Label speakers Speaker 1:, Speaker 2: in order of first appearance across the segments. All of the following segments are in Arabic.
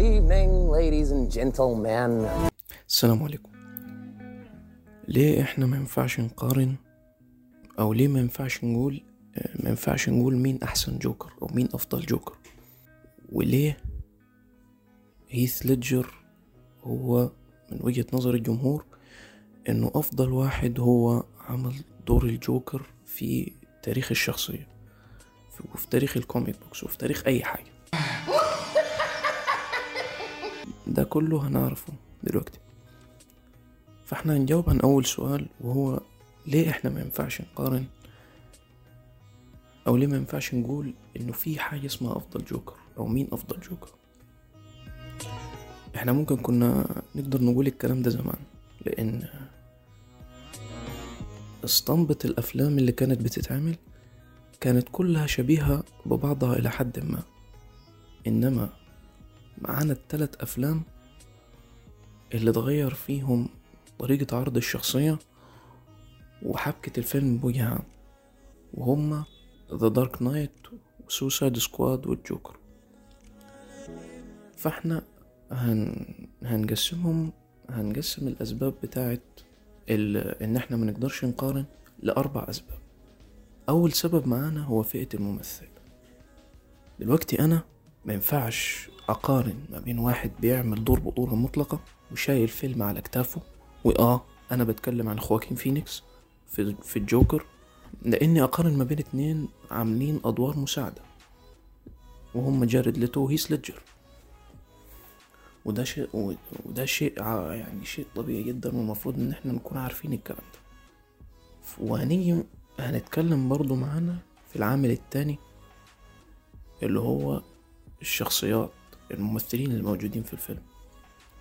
Speaker 1: Good evening, ladies and gentlemen.
Speaker 2: السلام عليكم. ليه إحنا ما ينفعش نقارن؟ أو ليه ما ينفعش نقول ما ينفعش نقول مين أحسن جوكر أو مين أفضل جوكر؟ وليه هيث ليدجر هو من وجهة نظر الجمهور إنه أفضل واحد هو عمل دور الجوكر في تاريخ الشخصية في- وفي تاريخ ال comic books وفي تاريخ أي حاجة. ده كله هنعرفه دلوقتي. فاحنا هنجاوب عن أول سؤال وهو ليه إحنا ما ينفعش نقارن أو ليه ما ينفعش نقول إنه في حاجة اسمها أفضل جوكر أو مين أفضل جوكر؟ إحنا ممكن كنا نقدر نقول الكلام ده زمان لأن اسطمبة الأفلام اللي كانت بتتعمل كانت كلها شبيهة ببعضها إلى حد ما. إنما معانا التلات أفلام اللي اتغير فيهم طريقة عرض الشخصية وحبكة الفيلم بوجه عام وهما The Dark Knight وسوسايد سكواد والجوكر. فاحنا هن... هنقسمهم هنقسم الأسباب بتاعت ال... إن إحنا منقدرش نقارن لأربع أسباب. أول سبب معانا هو فئة الممثل. دلوقتي أنا ما ينفعش أقارن ما بين واحد بيعمل دور بطولة مطلقة وشايل فيلم على كتافه وآه أنا بتكلم عن خواكين فينيكس في, في الجوكر لأني أقارن ما بين اتنين عاملين أدوار مساعدة وهم جاريد ليتو وهيث ليدجر. وده شيء وده شيء يعني شيء طبيعي جدا والمفروض إن إحنا نكون عارفين الكلام ده. وهنيجي هنتكلم برضو معانا في العامل التاني اللي هو الشخصيات. الممثلين اللي موجودين في الفيلم.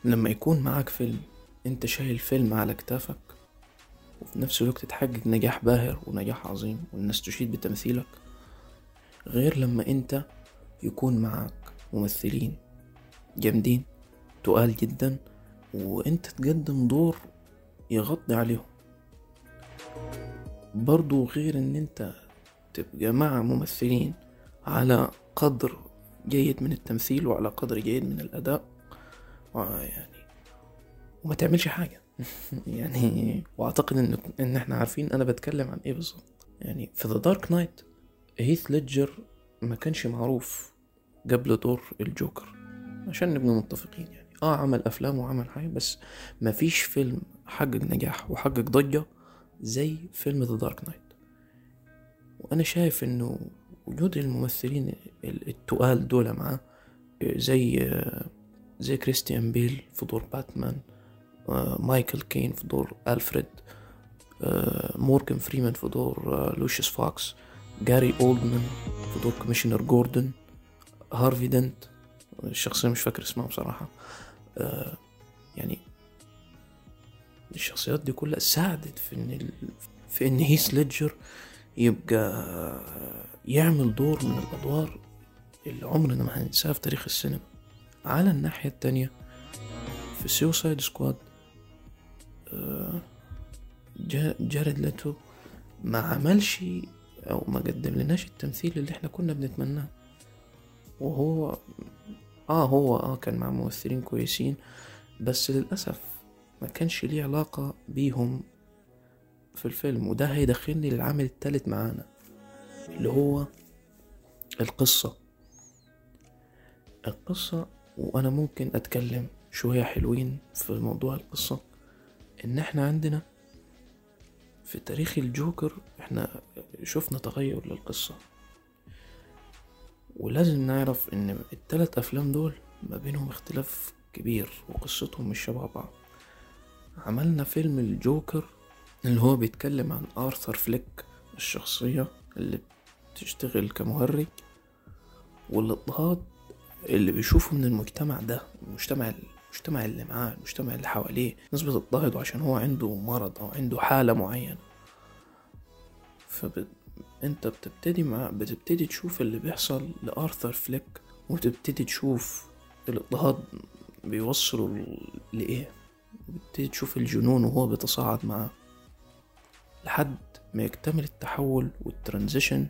Speaker 2: لما يكون معاك فيلم انت شايل فيلم على كتافك وفي نفس الوقت تحقق نجاح باهر ونجاح عظيم والناس تشيد بتمثيلك. غير لما انت يكون معاك ممثلين جامدين تقال جدا وانت تقدم دور يغطي عليهم. برضو غير ان انت تبقى مع ممثلين على قدر جيد من التمثيل وعلى قدر جيد من الأداء. يعني وما تعملش حاجة. يعني وأعتقد إن إن إحنا عارفين أنا بتكلم عن إيه بالظبط. يعني في ذا دارك نايت هيث ليدجر ما كانش معروف قبل دور الجوكر. عشان نبقى متفقين يعني. آه عمل أفلام وعمل حاجة بس ما فيش فيلم حقق نجاح وحقق ضجة زي فيلم The Dark Knight وأنا شايف إنه وجود الممثلين ال- التقال دول معاه زي زي كريستيان بيل في دور باتمان آه، مايكل كين في دور ألفريد آه، مورغان فريمان في دور آه، لوشيس فوكس جاري أولدمان في دور commissioner جوردن هارفي دنت الشخصية مش فاكر اسمها بصراحة يعني الشخصيات دي كلها ساعدت في إن. في إن هيث ليدجر يبقى يعمل دور من الأدوار اللي عمرنا ما هننساها في تاريخ السينما. على الناحية التانية في Suicide Squad جارد ليتو ما عملش أو ما قدم لناش التمثيل اللي إحنا كنا بنتمناه. وهو آه هو آه كان مع ممثلين كويسين بس للأسف ما كانش ليه علاقة بيهم في الفيلم وده هيدخلني للعامل التالت معانا اللي هو القصة. القصة وأنا ممكن أتكلم شوية حلوين في موضوع القصة إن إحنا عندنا في تاريخ الجوكر إحنا شفنا تغير للقصة. ولازم نعرف إن التلات أفلام دول ما بينهم اختلاف كبير وقصتهم مش شبه بعض. عملنا فيلم الجوكر اللي هو بيتكلم عن آرثر فليك الشخصية اللي بتشتغل كمهرج والاضطهاد اللي بيشوفه من المجتمع ده المجتمع المجتمع اللي معاه المجتمع اللي حواليه ناس بتضطهده عشان هو عنده مرض أو عنده حالة معينة. فب... أنت بتبتدي مع بتبتدي تشوف اللي بيحصل لآرثر فليك وتبتدي تشوف الاضطهاد بيوصلوا ل- لإيه؟ وبتبتدي تشوف الجنون وهو بيتصاعد معاه. لحد ما يكتمل التحول وال transition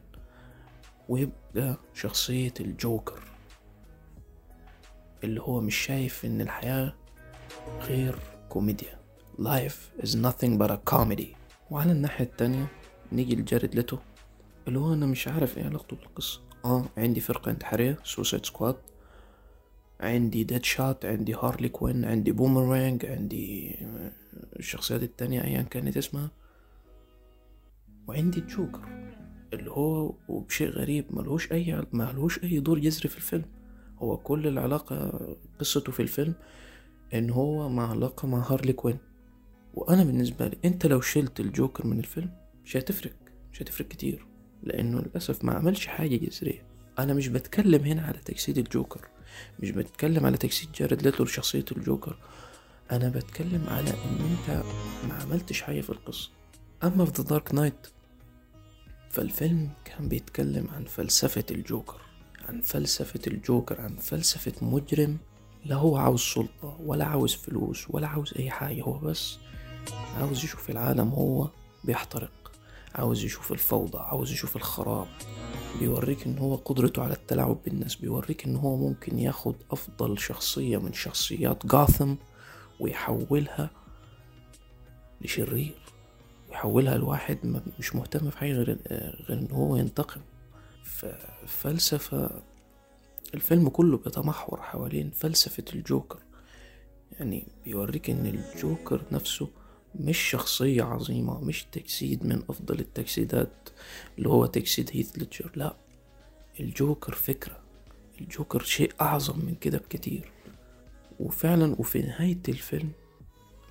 Speaker 2: ويبقى شخصية الجوكر اللي هو مش شايف إن الحياة غير كوميديا. Life is nothing but a comedy. وعلى الناحية التانية نيجي لجارد ليتو اللي هو أنا مش عارف إيه علاقته بالقصة. آه عندي فرقة انتحارية Suicide Squad عندي ديدشوت عندي هارلي كوين عندي بومرانج عندي آه، الشخصيات التانية ايا كانت اسمها. وعندي الجوكر اللي هو وبشيء غريب ملهوش أي ملهوش أي دور جذري في الفيلم. هو كل العلاقة قصته في الفيلم إن هو مع علاقة مع هارلي كوين. وأنا بالنسبة لي أنت لو شلت الجوكر من الفيلم مش هتفرق مش هتفرق كتير. لأنه للأسف ما عملش حاجة جذرية. أنا مش بتكلم هنا على تجسيد الجوكر مش بتكلم على تجسيد جارد ليتو لشخصية الجوكر. أنا بتكلم على إن أنت ما عملتش حاجة في القصة. أما في The Dark Knight فالفيلم كان بيتكلم عن فلسفة الجوكر عن فلسفة الجوكر عن فلسفة مجرم لا هو عاوز سلطة ولا عاوز فلوس ولا عاوز أي حاجة هو بس عاوز يشوف العالم هو بيحترق عاوز يشوف الفوضى عاوز يشوف الخراب. بيوريك إن هو قدرته على التلاعب بالناس بيوريك إن هو ممكن ياخد أفضل شخصية من شخصيات جوثام ويحولها لشرير. يحولها لواحد ما- مش مهتم في حاجة غير غير إن هو ينتقم. ففلسفة الفيلم كله بيتمحور حوالين فلسفة الجوكر. يعني بيوريك إن الجوكر نفسه مش شخصية عظيمة مش تجسيد من أفضل التجسيدات اللي هو تجسيد هيث ليدجر لا الجوكر فكرة. الجوكر شيء أعظم من كده بكتير. وفعلا وفي نهاية الفيلم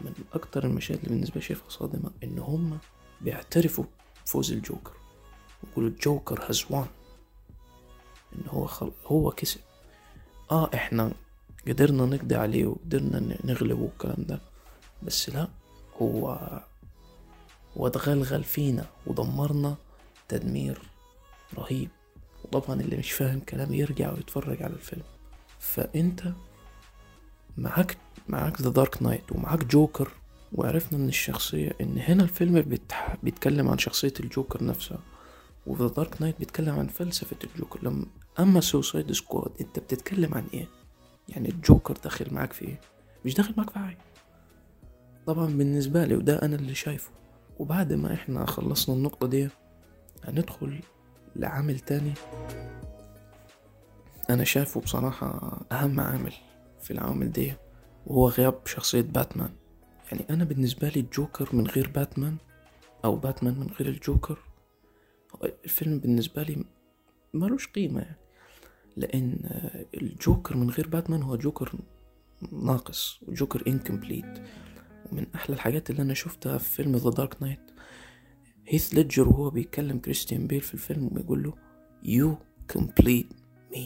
Speaker 2: من أكتر المشاهد اللي بالنسبة شايفها صادمة إن هما بيعترفوا بفوز الجوكر. يقولوا الجوكر هاز وان إن هو خل... هو كسب. آه إحنا قدرنا نقضي عليه وقدرنا نغلبه والكلام ده. بس لا هو هو اتغلغل فينا ودمرنا تدمير رهيب. وطبعا اللي مش فاهم كلامي يرجع ويتفرج على الفيلم. فأنت معاك معاك The Dark Knight ومعاك جوكر وعرفنا من الشخصية إن هنا الفيلم بيتح... بيتكلم عن شخصية الجوكر نفسها و The Dark Knight بيتكلم عن فلسفة الجوكر. لما أما Suicide Squad أنت بتتكلم عن إيه؟ يعني الجوكر داخل معاك في إيه؟ مش داخل معاك في حاجة. طبعا بالنسبة لي وده أنا اللي شايفه. وبعد ما إحنا خلصنا النقطة دي هندخل لعامل تاني. أنا شايفه بصراحة أهم عامل. في العوامل دي وهو غياب شخصية باتمان. يعني أنا بالنسبة لي الجوكر من غير باتمان أو باتمان من غير الجوكر الفيلم بالنسبة لي ملوش قيمة يعني. لأن آه، الجوكر من غير باتمان هو جوكر ناقص وجوكر incomplete ومن أحلى الحاجات اللي أنا شفتها في فيلم The Dark Knight هيث ليدجر وهو بيكلم كريستيان بيل في الفيلم وبيقول له you complete me.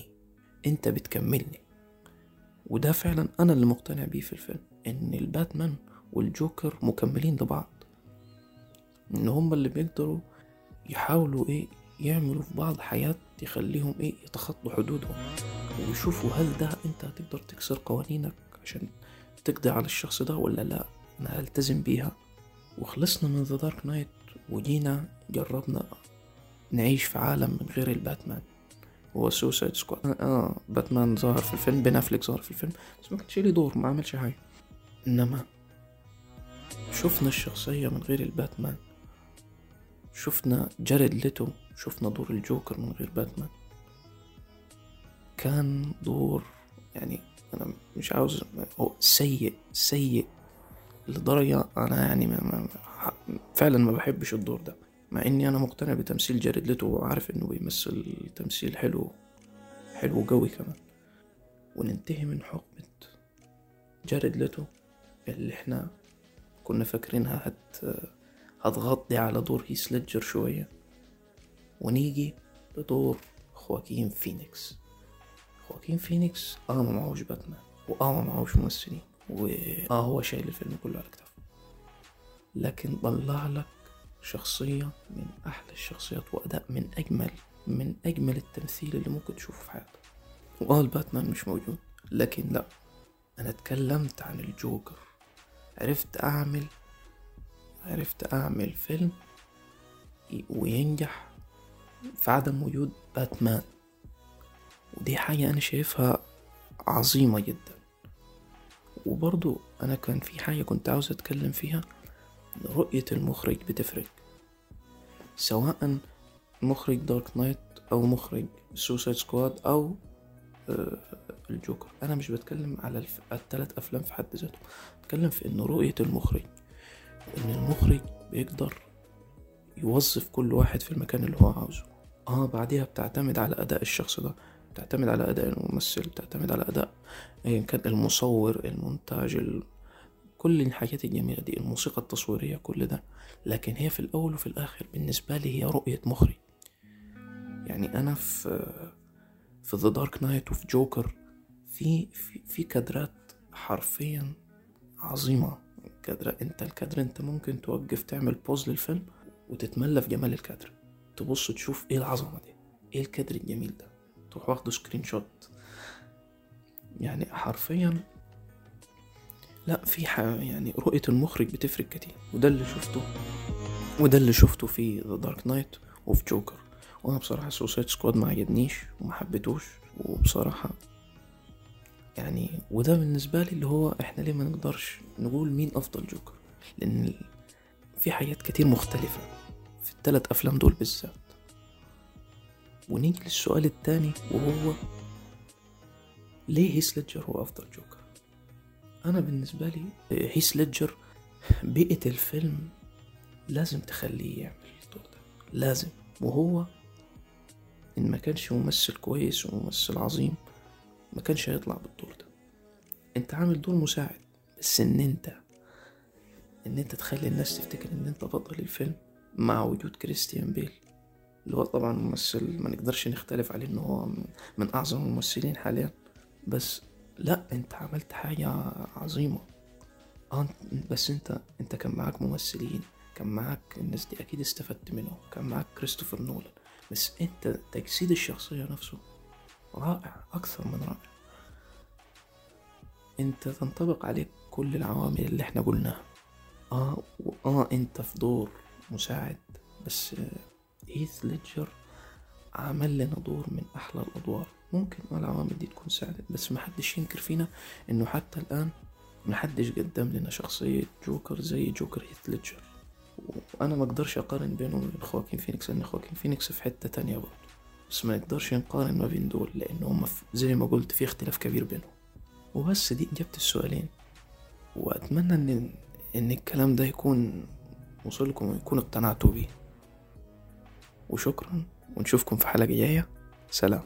Speaker 2: أنت بتكملني. وده فعلا أنا اللي مقتنع بيه في الفيلم إن الباتمان والجوكر مكملين لبعض. إن هما اللي بيقدروا يحاولوا إيه يعملوا في بعض حاجات تخليهم إيه يتخطوا حدودهم. ويشوفوا هل ده أنت هتقدر تكسر قوانينك عشان تقضي على الشخص ده ولا لا أنا هلتزم بيها. وخلصنا من The Dark Knight وجينا جربنا نعيش في عالم من غير الباتمان. هو Suicide Squad آه باتمان ظهر في الفيلم بين أفليك ظهر في الفيلم بس ما كانش ليه دور ما عملش حاجة. إنما شفنا الشخصية من غير الباتمان. شفنا جاريد ليتو شفنا دور الجوكر من غير باتمان. كان دور يعني أنا مش عاوز هو سيء سيء لدرجة أنا يعني ما ما فعلا ما بحبش الدور ده. مع إني أنا مقتنع بتمثيل جاريد ليتو وعارف إنه بيمثل تمثيل حلو حلو وقوي كمان. وننتهي من حقبة جاريد ليتو اللي إحنا كنا فاكرينها هت هتغطي على دور هيث ليدجر شوية. ونيجي لدور خواكين فينيكس. خواكين فينيكس آه ما معهوش باتمان واه ما معهوش ممثلين واه هو شايل الفيلم كله على كتافه. لكن طلع لك شخصية من أحلى الشخصيات وأداء من أجمل من أجمل التمثيل اللي ممكن تشوفه في حياتك وآه الباتمان مش موجود لكن لا أنا اتكلمت عن الجوكر. عرفت أعمل عرفت أعمل فيلم وينجح في عدم وجود باتمان. ودي حاجة أنا شايفها عظيمة جدا. وبرضو أنا كان في حاجة كنت عاوز أتكلم فيها. رؤية المخرج بتفرق. سواء مخرج Dark Knight أو مخرج Suicide Squad أو آه، الجوكر. أنا مش بتكلم على. التلات أفلام في حد ذاتهم بتكلم في إن رؤية المخرج إن المخرج بيقدر يوظف كل واحد في المكان اللي هو عاوزه. آه بعديها بتعتمد على أداء الشخص ده بتعتمد على أداء الممثل بتعتمد على أداء أيا كان المصور المونتاج ال... كل الحاجات الجميلة دي الموسيقى التصويرية كل ده. لكن هي في الأول وفي الآخر بالنسبة لي هي رؤية مخرج. يعني أنا في في The Dark Knight وفي جوكر في في في كادرات حرفيا عظيمة. كادر أنت الكادر أنت ممكن توقف تعمل pause للفيلم وتتملى في جمال الكادر. تبص تشوف إيه العظمة دي؟ إيه الكادر الجميل ده؟ تروح واخده screenshot يعني حرفيا لا في. يعني رؤية المخرج بتفرق كتير. وده اللي شفته وده اللي شفته في The Dark Knight وفي جوكر وأنا بصراحة Suicide Squad ما عجبنيش وما حبيتوش وبصراحة يعني وده بالنسبة لي اللي هو إحنا ليه ما نقدرش نقول مين أفضل جوكر لأن في حاجات كتير مختلفة في التلات أفلام دول بالذات. ونيجي للسؤال التاني وهو ليه هيث ليدجر هو أفضل جوكر أنا بالنسبة لي هيث ليدجر بيئة الفيلم لازم تخليه يعمل الدور ده. لازم. وهو إن ما كانش ممثل كويس وممثل عظيم ما كانش هيطلع بالدور ده. أنت عامل دور مساعد بس إن أنت إن أنت تخلي الناس تفتكر إن أنت بطل الفيلم مع وجود كريستيان بيل. اللي هو طبعا ممثل ما نقدرش نختلف عليه إن هو من أعظم الممثلين حاليا. بس لا انت عملت حاجة عظيمة. آه بس انت انت كان معاك ممثلين كان معاك الناس دي أكيد استفدت منهم كان معاك كريستوفر نولان. بس انت تجسيد الشخصية نفسه رائع أكثر من رائع. انت تنطبق عليك كل العوامل اللي إحنا قلناها. آه آه انت في دور مساعد بس آه، هيث ليدجر عمل لنا دور من أحلى الأدوار. ممكن العوامل دي تكون ساعدت بس محدش ينكر فينا إنه حتى الآن محدش قدم لنا شخصية جوكر زي جوكر هيث ليدجر وأنا ما أقدرش أقارن بينه وبين خواكين فينيكس لأن خواكين فينيكس في حتة تانية برضه. بس ما نقدرش نقارن ما بين دول لأن هم زي ما قلت في اختلاف كبير بينهم. وبس دي إجابة السؤالين. وأتمنى ان إن الكلام ده يكون وصلكم ويكون اقتنعتوا بيه. وشكرا ونشوفكم في حلقة جاية. سلام.